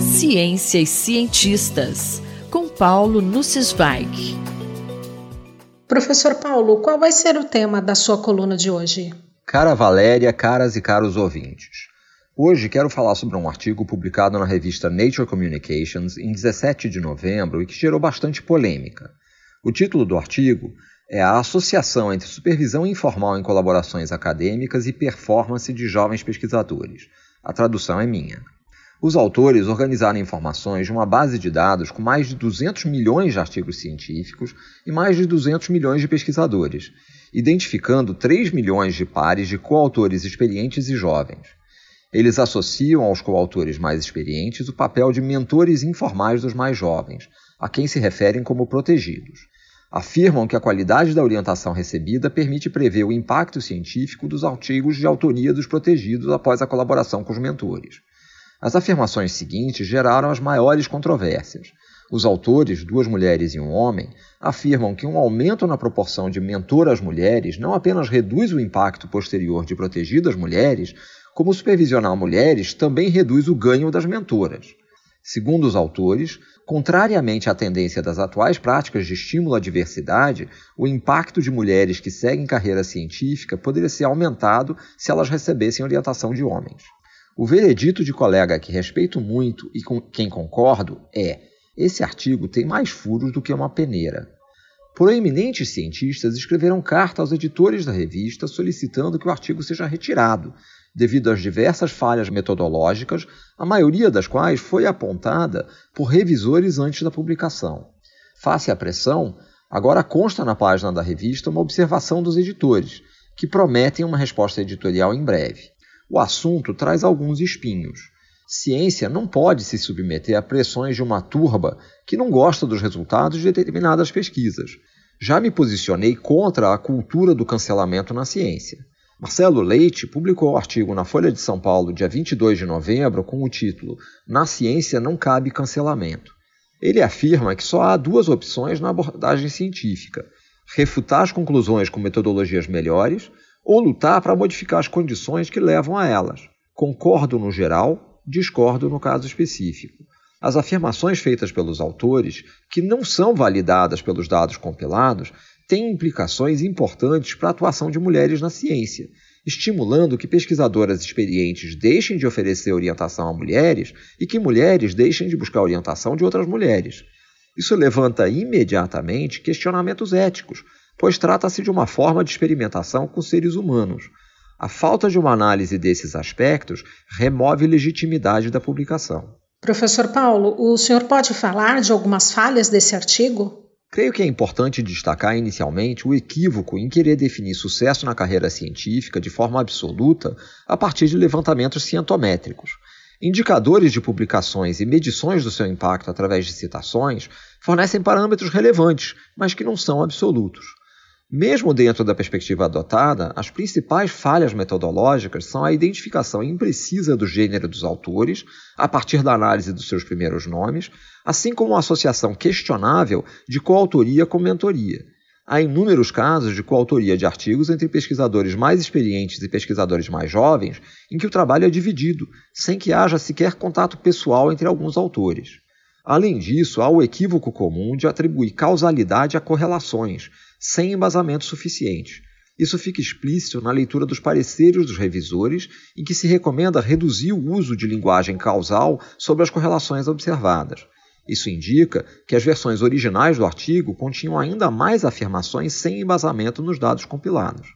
Ciência e cientistas, com Paulo Nussweig. Professor Paulo, qual vai ser o tema da sua coluna de hoje? Cara Valéria, caras e caros ouvintes. Hoje quero falar sobre um artigo publicado na revista Nature Communications em 17 de novembro e que gerou bastante polêmica. O título do artigo é A Associação entre Supervisão Informal em Colaborações Acadêmicas e Performance de Jovens Pesquisadores. A tradução é minha. Os autores organizaram informações de uma base de dados com mais de 200 milhões de artigos científicos e mais de 200 milhões de pesquisadores, identificando 3 milhões de pares de coautores experientes e jovens. Eles associam aos coautores mais experientes o papel de mentores informais dos mais jovens, a quem se referem como protegidos. Afirmam que a qualidade da orientação recebida permite prever o impacto científico dos artigos de autoria dos protegidos após a colaboração com os mentores. As afirmações seguintes geraram as maiores controvérsias. Os autores, duas mulheres e um homem, afirmam que um aumento na proporção de mentoras mulheres não apenas reduz o impacto posterior de protegidas mulheres, como supervisionar mulheres também reduz o ganho das mentoras. Segundo os autores, contrariamente à tendência das atuais práticas de estímulo à diversidade, o impacto de mulheres que seguem carreira científica poderia ser aumentado se elas recebessem orientação de homens. O veredito de colega que respeito muito e com quem concordo é: esse artigo tem mais furos do que uma peneira. Proeminentes cientistas escreveram carta aos editores da revista solicitando que o artigo seja retirado, devido às diversas falhas metodológicas, a maioria das quais foi apontada por revisores antes da publicação. Face à pressão, agora consta na página da revista uma observação dos editores, que prometem uma resposta editorial em breve. O assunto traz alguns espinhos. Ciência não pode se submeter a pressões de uma turba que não gosta dos resultados de determinadas pesquisas. Já me posicionei contra a cultura do cancelamento na ciência. Marcelo Leite publicou o um artigo na Folha de São Paulo, dia 22 de novembro, com o título Na ciência não cabe cancelamento. Ele afirma que só há duas opções na abordagem científica: refutar as conclusões com metodologias melhores ou lutar para modificar as condições que levam a elas. Concordo no geral, discordo no caso específico. As afirmações feitas pelos autores, que não são validadas pelos dados compilados, têm implicações importantes para a atuação de mulheres na ciência, estimulando que pesquisadoras experientes deixem de oferecer orientação a mulheres e que mulheres deixem de buscar orientação de outras mulheres. Isso levanta imediatamente questionamentos éticos, pois trata-se de uma forma de experimentação com seres humanos. A falta de uma análise desses aspectos remove legitimidade da publicação. Professor Paulo, o senhor pode falar de algumas falhas desse artigo? Creio que é importante destacar inicialmente o equívoco em querer definir sucesso na carreira científica de forma absoluta a partir de levantamentos cientométricos. Indicadores de publicações e medições do seu impacto através de citações fornecem parâmetros relevantes, mas que não são absolutos. Mesmo dentro da perspectiva adotada, as principais falhas metodológicas são a identificação imprecisa do gênero dos autores, a partir da análise dos seus primeiros nomes, assim como a associação questionável de coautoria com mentoria. Há inúmeros casos de coautoria de artigos entre pesquisadores mais experientes e pesquisadores mais jovens, em que o trabalho é dividido, sem que haja sequer contato pessoal entre alguns autores. Além disso, há o equívoco comum de atribuir causalidade a correlações, sem embasamento suficiente. Isso fica explícito na leitura dos pareceres dos revisores, em que se recomenda reduzir o uso de linguagem causal sobre as correlações observadas. Isso indica que as versões originais do artigo continham ainda mais afirmações sem embasamento nos dados compilados.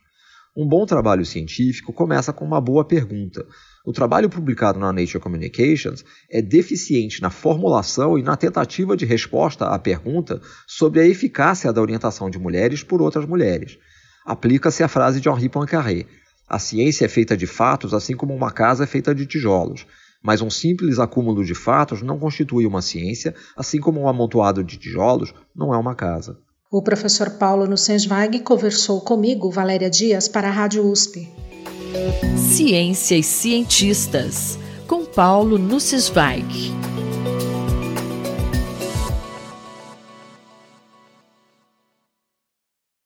Um bom trabalho científico começa com uma boa pergunta. O trabalho publicado na Nature Communications é deficiente na formulação e na tentativa de resposta à pergunta sobre a eficácia da orientação de mulheres por outras mulheres. Aplica-se a frase de Henri Poincaré: A ciência é feita de fatos, assim como uma casa é feita de tijolos. Mas um simples acúmulo de fatos não constitui uma ciência, assim como um amontoado de tijolos não é uma casa. O professor Paulo Nussensweig conversou comigo, Valéria Dias, para a Rádio USP. Ciência e cientistas, com Paulo Nussensweig.